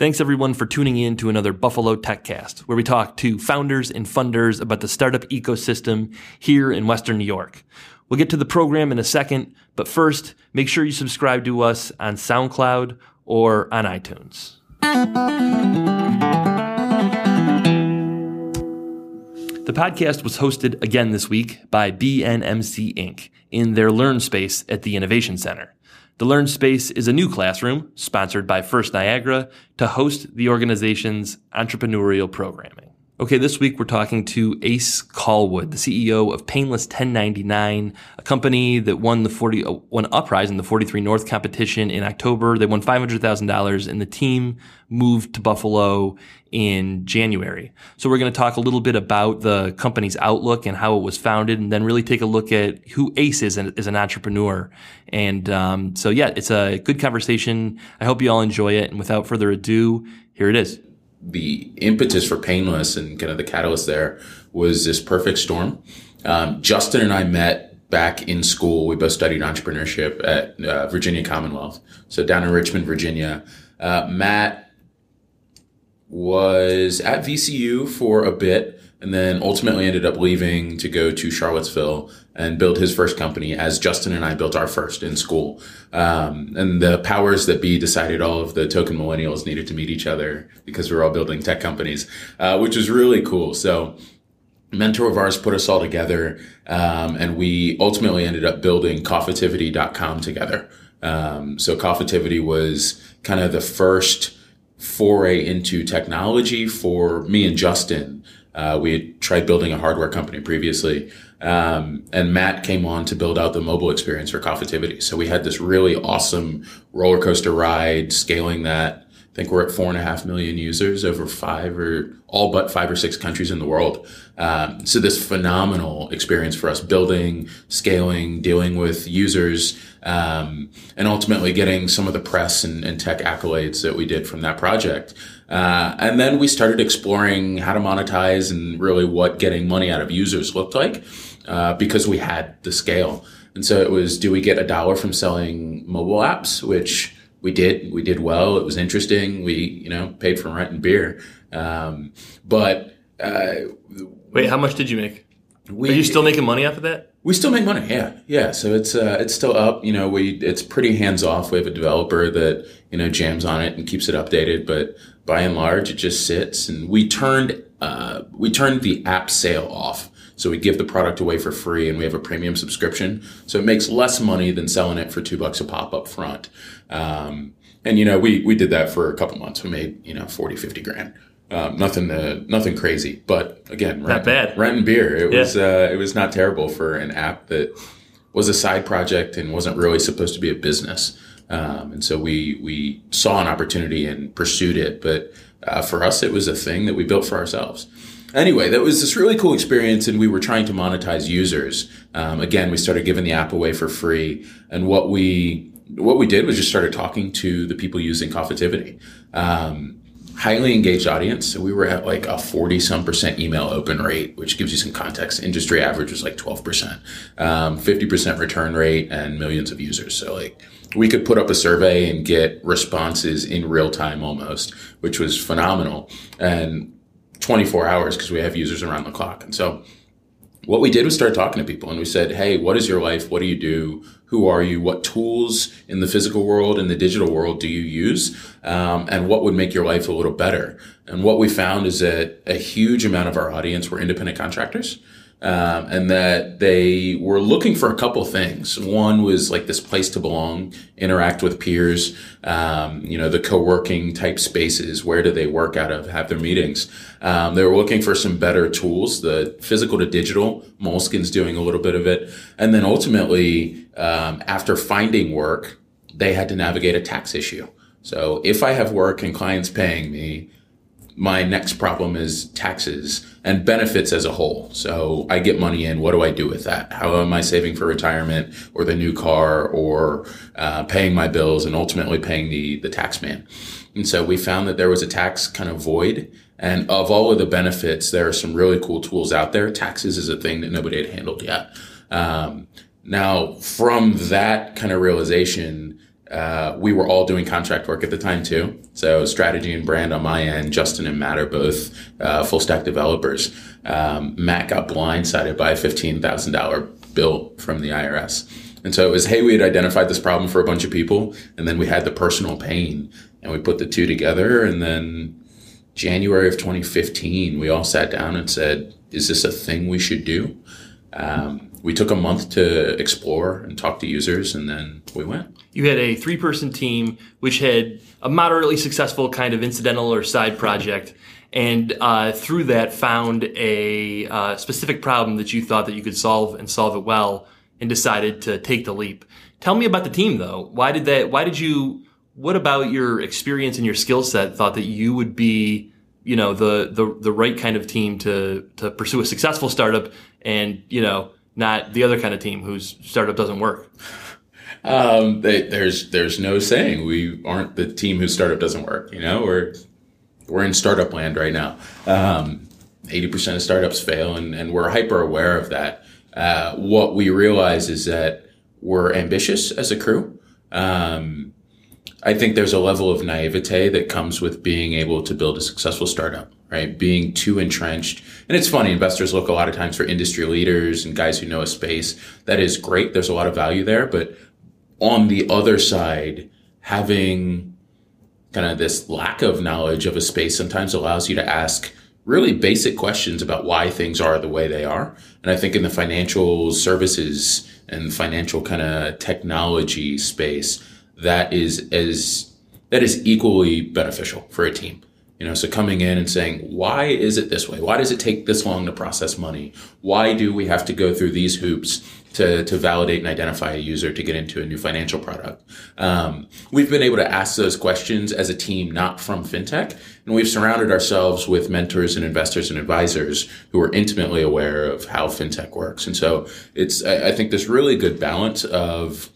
Thanks everyone for tuning in to another Buffalo TechCast, where we talk to founders and funders about the startup ecosystem here in Western New York. We'll get to the program in a second, but first, make sure you subscribe to us on SoundCloud or on iTunes. The podcast was hosted again this week by BNMC Inc. in their Learn Space at the Innovation Center. The Learn Space is a new classroom sponsored by First Niagara to host the organization's entrepreneurial programming. Okay, this week we're talking to Ace Callwood, the CEO of Painless 1099, a company that won the 40 uh, won Uprise in the 43 North competition in October. They won $500,000 and the team moved to Buffalo in January. So we're going to talk a little bit about the company's outlook and how it was founded, and then really take a look at who Ace is as an entrepreneur. And um, so, yeah, it's a good conversation. I hope you all enjoy it. And without further ado, here it is. The impetus for Painless and kind of the catalyst there was this perfect storm. Um, Justin and I met back in school. We both studied entrepreneurship at uh, Virginia Commonwealth, so down in Richmond, Virginia. Uh, Matt was at VCU for a bit and then ultimately ended up leaving to go to Charlottesville and build his first company as Justin and I built our first in school. Um, and the powers that be decided all of the token millennials needed to meet each other because we are all building tech companies, uh, which was really cool. So mentor of ours put us all together. Um, and we ultimately ended up building coffitivity.com together. Um, so coffitivity was kind of the first foray into technology for me and Justin. Uh, we had tried building a hardware company previously. Um, and Matt came on to build out the mobile experience for Coffitivity. So we had this really awesome roller coaster ride, scaling that I think we're at four and a half million users over five or all but five or six countries in the world. Um, so this phenomenal experience for us building, scaling, dealing with users, um, and ultimately getting some of the press and, and, tech accolades that we did from that project. Uh, and then we started exploring how to monetize and really what getting money out of users looked like uh, because we had the scale. And so it was, do we get a dollar from selling mobile apps, which we did we did well. It was interesting. We you know paid for rent and beer. Um, but uh, wait, how much did you make? We, Are you still making money off of that? We still make money, yeah, yeah. So it's uh, it's still up. You know, we it's pretty hands off. We have a developer that you know jams on it and keeps it updated, but by and large, it just sits. And we turned uh, we turned the app sale off. So we give the product away for free and we have a premium subscription. So it makes less money than selling it for two bucks a pop up front. Um, and you know, we, we did that for a couple months. We made, you know, 40, 50 grand. Um, nothing, nothing crazy, but again, rent, not bad. Rent and beer. It yeah. was, uh, it was not terrible for an app that was a side project and wasn't really supposed to be a business. Um, and so we, we saw an opportunity and pursued it. But, uh, for us, it was a thing that we built for ourselves anyway, that was this really cool experience, and we were trying to monetize users. Um, again, we started giving the app away for free, and what we what we did was just started talking to the people using Coffitivity. Um, highly engaged audience. So we were at like a 40 some percent email open rate, which gives you some context. Industry average was like 12%, um, 50% return rate and millions of users. So like we could put up a survey and get responses in real time almost, which was phenomenal. And 24 hours because we have users around the clock. And so what we did was start talking to people and we said, Hey, what is your life? What do you do? Who are you? What tools in the physical world and the digital world do you use? Um, and what would make your life a little better? And what we found is that a huge amount of our audience were independent contractors um, and that they were looking for a couple things. One was like this place to belong, interact with peers, um, you know, the co-working type spaces. Where do they work out of? Have their meetings. Um, they were looking for some better tools, the physical to digital. Moleskine's doing a little bit of it, and then ultimately, um, after finding work, they had to navigate a tax issue. So if I have work and clients paying me, my next problem is taxes and benefits as a whole. So I get money in. What do I do with that? How am I saving for retirement or the new car or uh, paying my bills and ultimately paying the, the tax man? And so we found that there was a tax kind of void. And of all of the benefits, there are some really cool tools out there. Taxes is a thing that nobody had handled yet. Um, now, from that kind of realization, uh, we were all doing contract work at the time too. So strategy and brand on my end, Justin and Matt are both uh, full stack developers. Um, Matt got blindsided by a $15,000 bill from the IRS. And so it was, hey, we had identified this problem for a bunch of people, and then we had the personal pain, and we put the two together. And then January of 2015, we all sat down and said, is this a thing we should do? Um, we took a month to explore and talk to users, and then we went. You had a three person team, which had a moderately successful kind of incidental or side project. And uh, through that, found a uh, specific problem that you thought that you could solve and solve it well, and decided to take the leap. Tell me about the team, though. Why did that? Why did you? What about your experience and your skill set thought that you would be, you know, the the the right kind of team to to pursue a successful startup, and you know, not the other kind of team whose startup doesn't work? Um, they, there's there's no saying we aren't the team whose startup doesn't work. You know, we're we're in startup land right now. Um, 80% of startups fail, and, and we're hyper aware of that. Uh, what we realize is that we're ambitious as a crew. Um, I think there's a level of naivete that comes with being able to build a successful startup, right? Being too entrenched. And it's funny, investors look a lot of times for industry leaders and guys who know a space. That is great. There's a lot of value there. But on the other side, having kind of this lack of knowledge of a space sometimes allows you to ask really basic questions about why things are the way they are. And I think in the financial services and financial kind of technology space, that is as that is equally beneficial for a team. You know, so coming in and saying, why is it this way? Why does it take this long to process money? Why do we have to go through these hoops to, to validate and identify a user to get into a new financial product? Um, we've been able to ask those questions as a team, not from fintech. And we've surrounded ourselves with mentors and investors and advisors who are intimately aware of how fintech works. And so it's, I, I think this really good balance of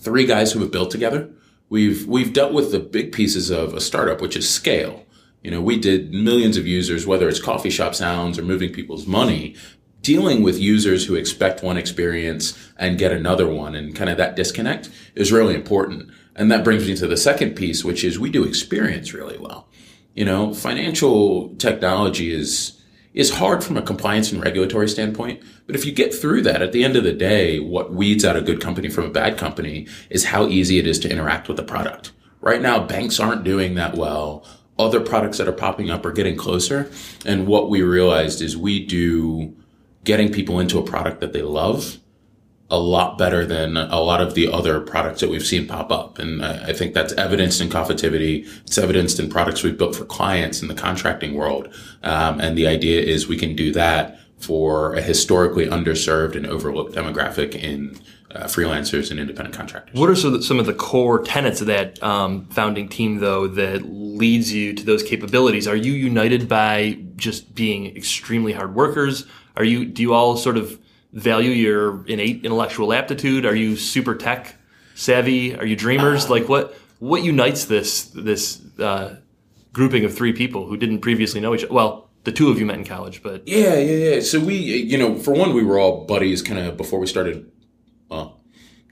three guys who have built together. We've, we've dealt with the big pieces of a startup, which is scale you know, we did millions of users, whether it's coffee shop sounds or moving people's money, dealing with users who expect one experience and get another one and kind of that disconnect is really important. And that brings me to the second piece, which is we do experience really well. You know, financial technology is, is hard from a compliance and regulatory standpoint. But if you get through that, at the end of the day, what weeds out a good company from a bad company is how easy it is to interact with the product. Right now, banks aren't doing that well other products that are popping up are getting closer. And what we realized is we do getting people into a product that they love a lot better than a lot of the other products that we've seen pop up. And I, I think that's evidenced in Coffitivity. It's evidenced in products we've built for clients in the contracting world. Um, and the idea is we can do that for a historically underserved and overlooked demographic in uh, freelancers and independent contractors. What are some of the core tenets of that um, founding team, though, that leads you to those capabilities? Are you united by just being extremely hard workers? Are you do you all sort of value your innate intellectual aptitude? Are you super tech savvy? Are you dreamers? Uh, like what what unites this this uh, grouping of three people who didn't previously know each other? Well, the two of you met in college, but yeah, yeah, yeah. So we, you know, for one, we were all buddies, kind of before we started well,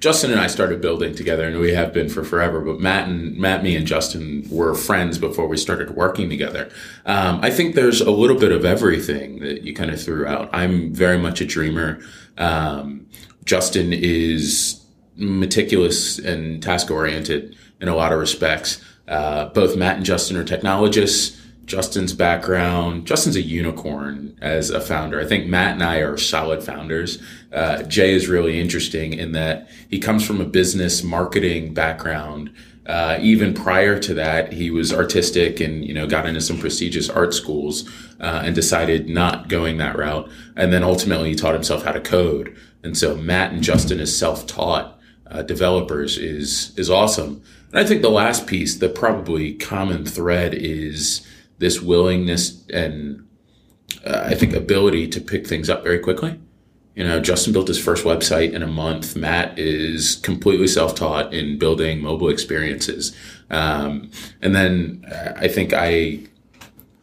Justin and I started building together, and we have been for forever. But Matt and Matt, me and Justin were friends before we started working together. Um, I think there's a little bit of everything that you kind of threw out. I'm very much a dreamer. Um, Justin is meticulous and task oriented in a lot of respects. Uh, both Matt and Justin are technologists. Justin's background. Justin's a unicorn as a founder. I think Matt and I are solid founders. Uh, Jay is really interesting in that he comes from a business marketing background. Uh, even prior to that, he was artistic and you know got into some prestigious art schools uh, and decided not going that route. And then ultimately, he taught himself how to code. And so Matt and Justin as self-taught uh, developers is is awesome. And I think the last piece, the probably common thread, is this willingness and uh, I think ability to pick things up very quickly. You know, Justin built his first website in a month. Matt is completely self-taught in building mobile experiences. Um, and then uh, I think I,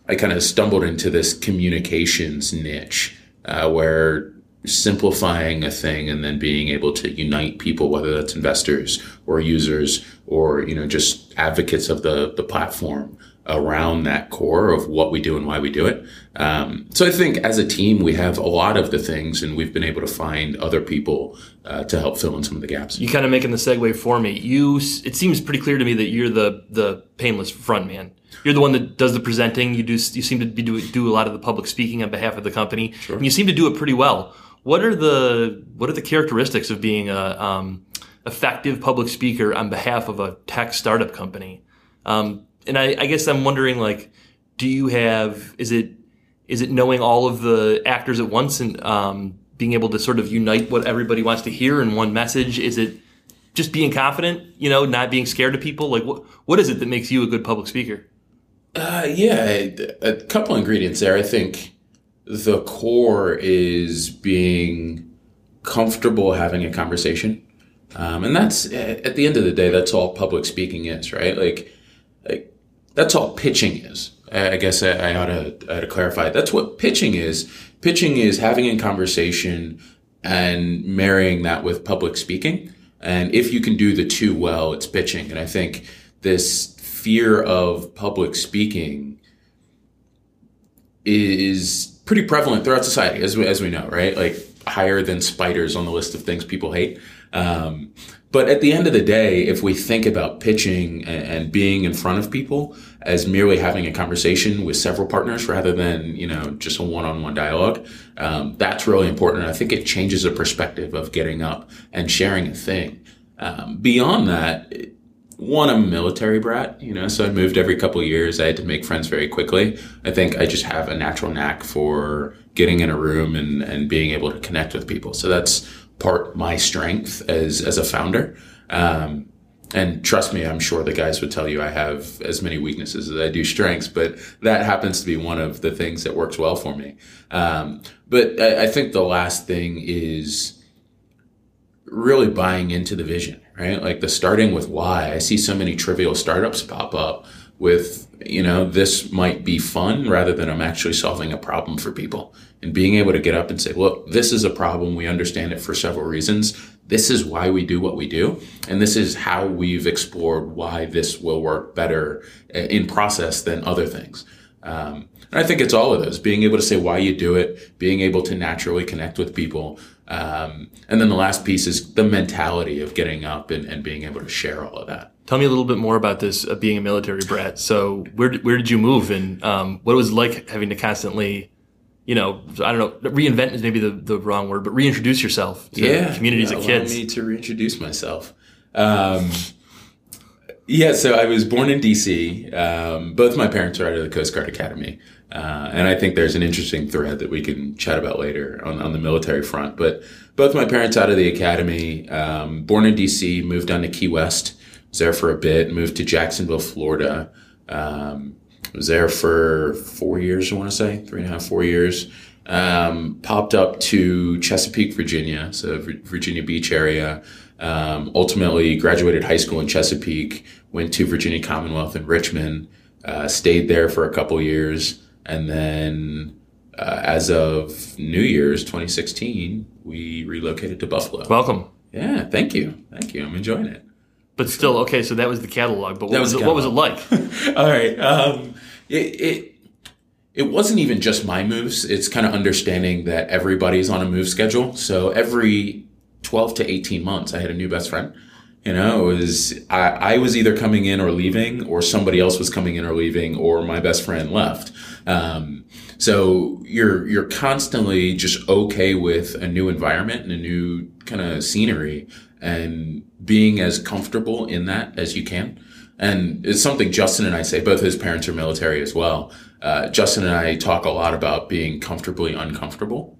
I kind of stumbled into this communications niche, uh, where simplifying a thing and then being able to unite people, whether that's investors or users or, you know, just advocates of the, the platform around that core of what we do and why we do it. Um, so I think as a team, we have a lot of the things and we've been able to find other people uh, to help fill in some of the gaps. You kind of making the segue for me. You, it seems pretty clear to me that you're the, the painless front man. You're the one that does the presenting. You do, you seem to be do, do a lot of the public speaking on behalf of the company. Sure. And you seem to do it pretty well. What are the, what are the characteristics of being a, um, effective public speaker on behalf of a tech startup company? Um, and I, I guess I'm wondering, like, do you have? Is it is it knowing all of the actors at once and um, being able to sort of unite what everybody wants to hear in one message? Is it just being confident? You know, not being scared of people. Like, what what is it that makes you a good public speaker? Uh, yeah, a couple ingredients there. I think the core is being comfortable having a conversation. Um, and that's at the end of the day, that's all public speaking is, right? Like, like that's all pitching is. I guess I, I ought to, I ought to clarify. That's what pitching is. Pitching is having a conversation and marrying that with public speaking. And if you can do the two well, it's pitching. And I think this fear of public speaking is pretty prevalent throughout society, as we, as we know, right? Like higher than spiders on the list of things people hate. Um, but at the end of the day, if we think about pitching and, being in front of people as merely having a conversation with several partners rather than, you know, just a one-on-one dialogue, um, that's really important. I think it changes the perspective of getting up and sharing a thing. Um, beyond that, one, I'm a military brat, you know, so I moved every couple years. I had to make friends very quickly. I think I just have a natural knack for getting in a room and, and being able to connect with people. So that's part my strength as as a founder. Um, and trust me, I'm sure the guys would tell you I have as many weaknesses as I do strengths, but that happens to be one of the things that works well for me. Um, but I, I think the last thing is really buying into the vision, right? Like the starting with why. I see so many trivial startups pop up with, you know, this might be fun rather than I'm actually solving a problem for people and being able to get up and say, look, this is a problem. We understand it for several reasons. This is why we do what we do. And this is how we've explored why this will work better in process than other things. Um, and I think it's all of those being able to say why you do it, being able to naturally connect with people. Um, and then the last piece is the mentality of getting up and, and being able to share all of that. Tell me a little bit more about this uh, being a military brat. So where did, where did you move and um, what was it like having to constantly, you know, I don't know, reinvent is maybe the, the wrong word, but reintroduce yourself to yeah, communities yeah, of kids. Me to reintroduce myself. Um, yeah, so I was born in DC. Um, both my parents are out of the Coast Guard Academy. Uh, and I think there's an interesting thread that we can chat about later on, on the military front. But both my parents out of the academy, um, born in DC, moved down to Key West was there for a bit, moved to Jacksonville, Florida. Um, was there for four years, I want to say, three and a half, four years. Um, popped up to Chesapeake, Virginia, so Virginia Beach area. Um, ultimately graduated high school in Chesapeake, went to Virginia Commonwealth in Richmond, uh, stayed there for a couple years, and then uh, as of New Year's 2016, we relocated to Buffalo. Welcome. Yeah, thank you, thank you. I'm enjoying it. But still, okay. So that was the catalog. But what was, was it, what was it like? All right. Um, it, it it wasn't even just my moves. It's kind of understanding that everybody's on a move schedule. So every twelve to eighteen months, I had a new best friend. You know, it was I, I was either coming in or leaving, or somebody else was coming in or leaving, or my best friend left. Um, so you're you're constantly just okay with a new environment and a new kind of scenery and being as comfortable in that as you can. And it's something Justin and I say, both his parents are military as well. Uh, Justin and I talk a lot about being comfortably uncomfortable.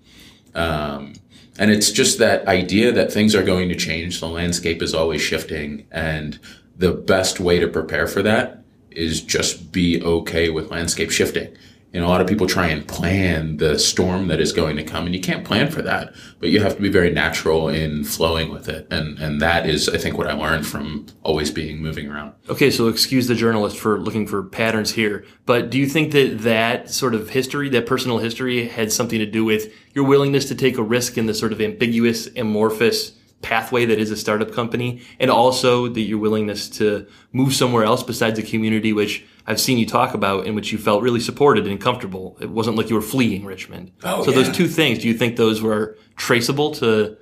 Um, and it's just that idea that things are going to change. The landscape is always shifting. And the best way to prepare for that is just be okay with landscape shifting. You know, a lot of people try and plan the storm that is going to come, and you can't plan for that. But you have to be very natural in flowing with it, and and that is, I think, what I learned from always being moving around. Okay, so excuse the journalist for looking for patterns here, but do you think that that sort of history, that personal history, had something to do with your willingness to take a risk in the sort of ambiguous, amorphous pathway that is a startup company, and also that your willingness to move somewhere else besides a community which I've seen you talk about in which you felt really supported and comfortable. It wasn't like you were fleeing Richmond. Oh, so yeah. those two things, do you think those were traceable to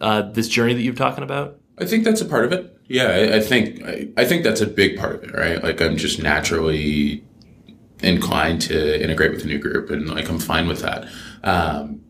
uh, this journey that you're talking about? I think that's a part of it. Yeah, I, I think I, I think that's a big part of it, right? Like I'm just naturally inclined to integrate with a new group, and like I'm fine with that. Um,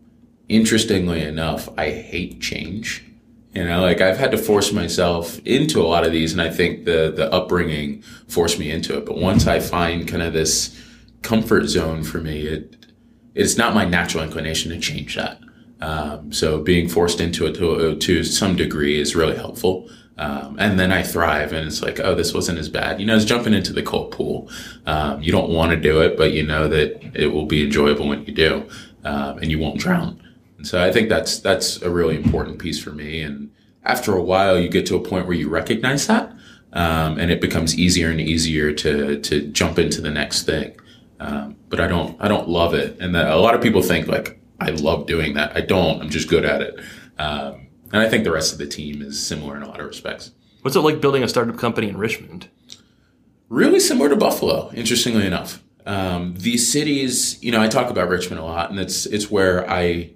interestingly enough, I hate change. You know, like I've had to force myself into a lot of these, and I think the the upbringing forced me into it. But once I find kind of this comfort zone for me, it it's not my natural inclination to change that. Um, so being forced into it to, to some degree is really helpful. Um, and then I thrive, and it's like, oh, this wasn't as bad. You know, it's jumping into the cold pool. Um, you don't want to do it, but you know that it will be enjoyable when you do, um, and you won't drown. And so I think that's that's a really important piece for me. And after a while, you get to a point where you recognize that, um, and it becomes easier and easier to to jump into the next thing. Um, but I don't I don't love it, and that, a lot of people think like I love doing that. I don't. I'm just good at it. Um, and I think the rest of the team is similar in a lot of respects. What's it like building a startup company in Richmond? Really similar to Buffalo, interestingly enough. Um, these cities, you know, I talk about Richmond a lot, and it's it's where I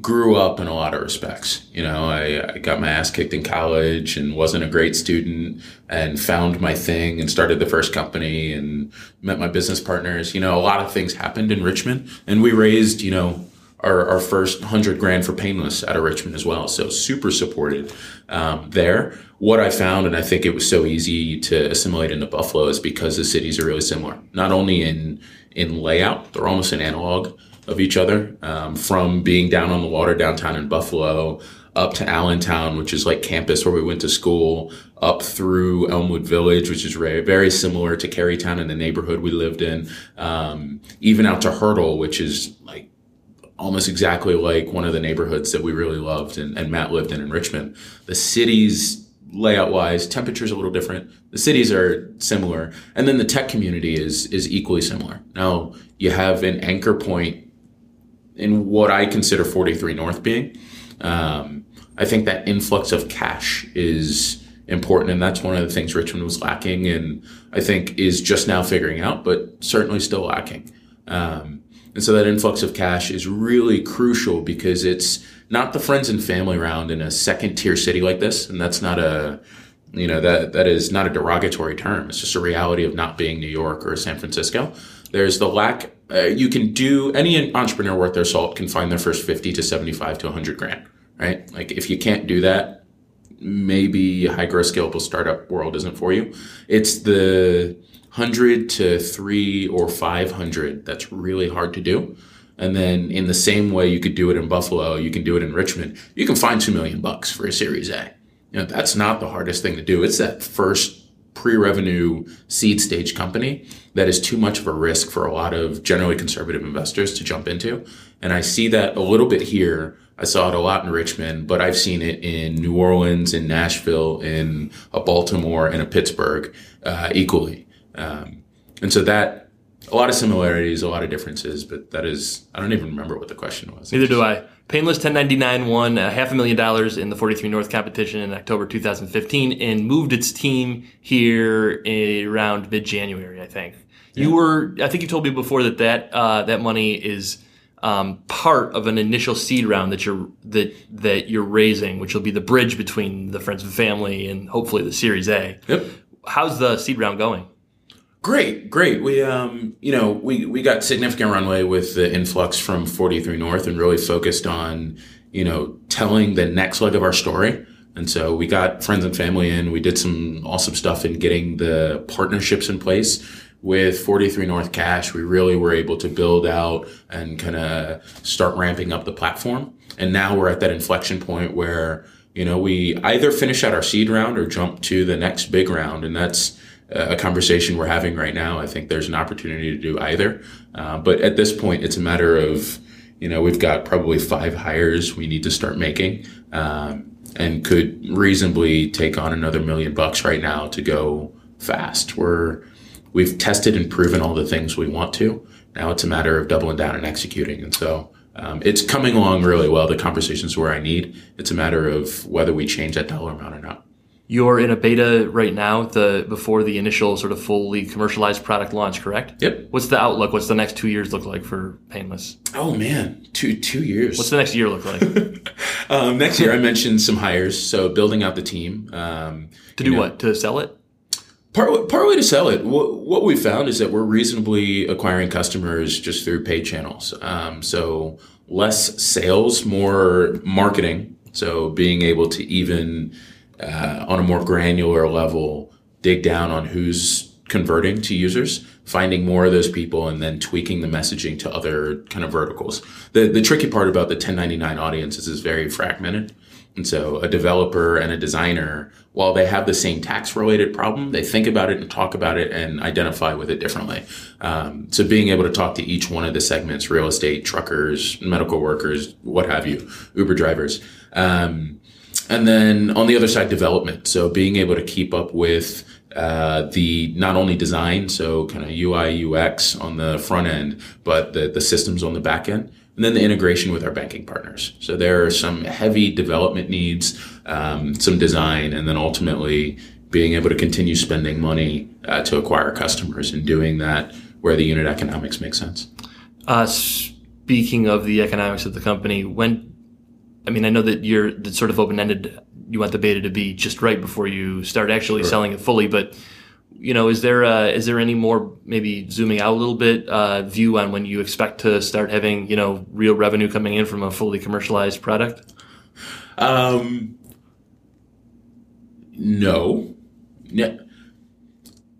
grew up in a lot of respects. You know, I, I, got my ass kicked in college and wasn't a great student and found my thing and started the first company and met my business partners. You know, a lot of things happened in Richmond and we raised, you know, our, our first hundred grand for Painless out of Richmond as well. So super supported um, there. What I found, and I think it was so easy to assimilate into Buffalo, is because the cities are really similar. Not only in in layout, they're almost an analog of each other. Um, from being down on the water downtown in Buffalo up to Allentown, which is like campus where we went to school, up through Elmwood Village, which is very, very similar to Carytown in the neighborhood we lived in, um, even out to Hertel, which is like almost exactly like one of the neighborhoods that we really loved and, and Matt lived in in Richmond. The cities layout wise, temperature's a little different. The cities are similar. And then the tech community is is equally similar. Now you have an anchor point in what I consider 43 North being. Um, I think that influx of cash is important, and that's one of the things Richmond was lacking, and I think is just now figuring out, but certainly still lacking. Um, and so that influx of cash is really crucial because it's not the friends and family round in a second tier city like this. And that's not a, you know, that, that is not a derogatory term. It's just a reality of not being New York or San Francisco. There's the lack, uh, you can do, any entrepreneur worth their salt can find their first 50 to 75 to 100 grand, right? Like if you can't do that, maybe high growth scalable startup world isn't for you. It's the, 100 to 3 or 500 that's really hard to do and then in the same way you could do it in buffalo you can do it in richmond you can find 2 million bucks for a series a you know that's not the hardest thing to do it's that first pre-revenue seed stage company that is too much of a risk for a lot of generally conservative investors to jump into and i see that a little bit here I saw it a lot in Richmond, but I've seen it in New Orleans, in Nashville, in a Baltimore, and a Pittsburgh uh, equally. Um, and so that a lot of similarities, a lot of differences, but that is I don't even remember what the question was. Neither do I. Painless 1099 won a half a million dollars in the 43 North competition in October 2015 and moved its team here around mid January, I think. Yeah. You were, I think you told me before that that uh, that money is um, part of an initial seed round that you're that that you're raising, which will be the bridge between the friends and family and hopefully the Series A. Yep. How's the seed round going? Great, great. We, um, you know, we, we got significant runway with the influx from 43 North and really focused on, you know, telling the next leg of our story. And so we got friends and family in. We did some awesome stuff in getting the partnerships in place with 43 North Cash. We really were able to build out and kind of start ramping up the platform. And now we're at that inflection point where, you know, we either finish out our seed round or jump to the next big round. And that's, a conversation we're having right now. I think there's an opportunity to do either. Uh, but at this point, it's a matter of, you know, we've got probably five hires we need to start making, um, and could reasonably take on another million bucks right now to go fast. We're, we've tested and proven all the things we want to. Now it's a matter of doubling down and executing. And so, um, it's coming along really well. The conversations where I need. It's a matter of whether we change that dollar amount or not. You're in a beta right now, the before the initial sort of fully commercialized product launch, correct? Yep. What's the outlook? What's the next two years look like for Painless? Oh man, two two years. What's the next year look like? um, next year, I mentioned some hires, so building out the team um, to do know, what? To sell it? Part, way to sell it. What, what we found is that we're reasonably acquiring customers just through paid channels. Um, so less sales, more marketing. So being able to even uh, on a more granular level dig down on who's converting to users, finding more of those people, and then tweaking the messaging to other kind of verticals. The the tricky part about the 1099 audience is very fragmented. And so a developer and a designer, while they have the same tax related problem, they think about it and talk about it and identify with it differently. Um, so being able to talk to each one of the segments, real estate, truckers, medical workers, what have you, Uber drivers. Um, and then on the other side, development. So being able to keep up with uh, the not only design, so kind of UI, UX on the front end, but the, the systems on the back end and then the integration with our banking partners. So there are some heavy development needs, um, some design, and then ultimately being able to continue spending money uh, to acquire customers and doing that where the unit economics make sense. Uh, speaking of the economics of the company, when I mean, I know that you're that sort of open ended. You want the beta to be just right before you start actually sure. selling it fully, but you know, is there uh, is there any more maybe zooming out a little bit uh, view on when you expect to start having you know real revenue coming in from a fully commercialized product? Um, no. no.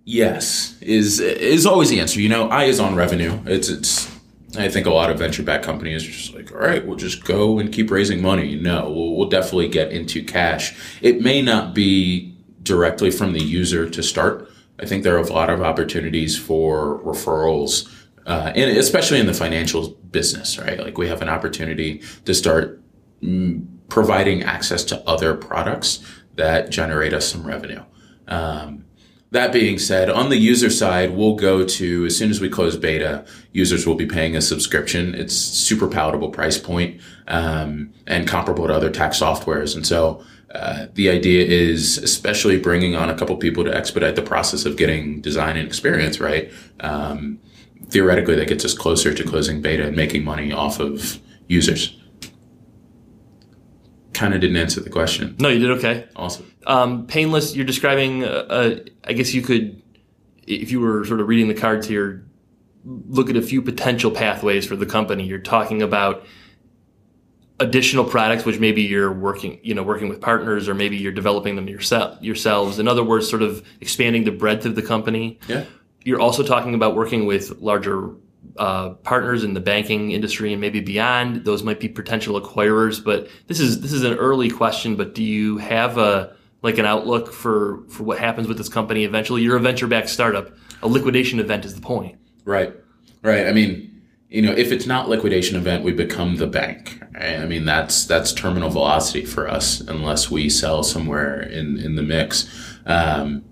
Yes is is always the answer. You know, I is on revenue. It's it's. I think a lot of venture backed companies are just like, all right, we'll just go and keep raising money. No, we'll, we'll definitely get into cash. It may not be directly from the user to start I think there are a lot of opportunities for referrals, uh, and especially in the financial business, right? Like we have an opportunity to start mm, providing access to other products that generate us some revenue. Um, that being said, on the user side, we'll go to as soon as we close beta, users will be paying a subscription. It's super palatable price point, um, and comparable to other tax softwares. And so uh, the idea is especially bringing on a couple people to expedite the process of getting design and experience right um, theoretically that gets us closer to closing beta and making money off of users kind of didn't answer the question. No you did okay. Awesome. Um, painless you're describing uh, uh, i guess you could if you were sort of reading the cards here look at a few potential pathways for the company. You're talking about additional products which maybe you're working you know working with partners or maybe you're developing them yourself yourselves. In other words sort of expanding the breadth of the company. Yeah. You're also talking about working with larger uh, partners in the banking industry and maybe beyond those might be potential acquirers but this is this is an early question but do you have a like an outlook for for what happens with this company eventually you're a venture backed startup a liquidation event is the point right right i mean you know, if it's not liquidation event, we become the bank. Right? I mean, that's that's terminal velocity for us, unless we sell somewhere in in the mix. Um,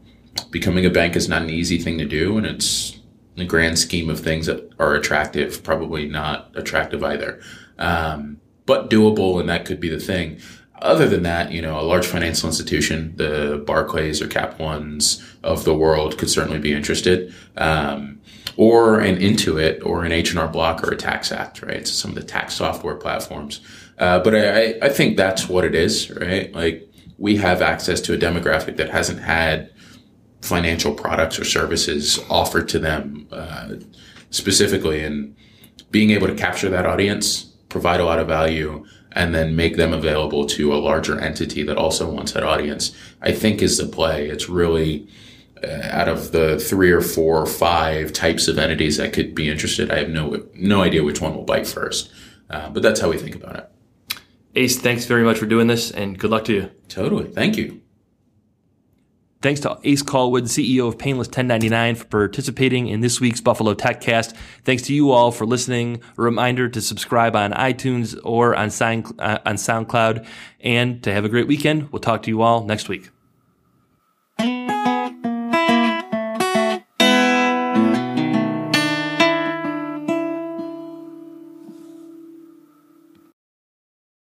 becoming a bank is not an easy thing to do, and it's the grand scheme of things that are attractive, probably not attractive either. Um, but doable, and that could be the thing. Other than that, you know, a large financial institution, the Barclays or Cap Ones of the world, could certainly be interested. Um, or an Intuit or an H&R Block or a Tax Act, right? So some of the tax software platforms. Uh, but I, I think that's what it is, right? Like we have access to a demographic that hasn't had financial products or services offered to them uh, specifically, and being able to capture that audience, provide a lot of value, and then make them available to a larger entity that also wants that audience, I think is the play. It's really uh, out of the three or four or five types of entities that could be interested, I have no no idea which one will bite first. Uh, but that's how we think about it. Ace, thanks very much for doing this, and good luck to you. Totally, thank you. Thanks to Ace Callwood, CEO of Painless 1099, for participating in this week's Buffalo TechCast. Thanks to you all for listening. Reminder to subscribe on iTunes or on, Sound, uh, on SoundCloud and to have a great weekend. We'll talk to you all next week.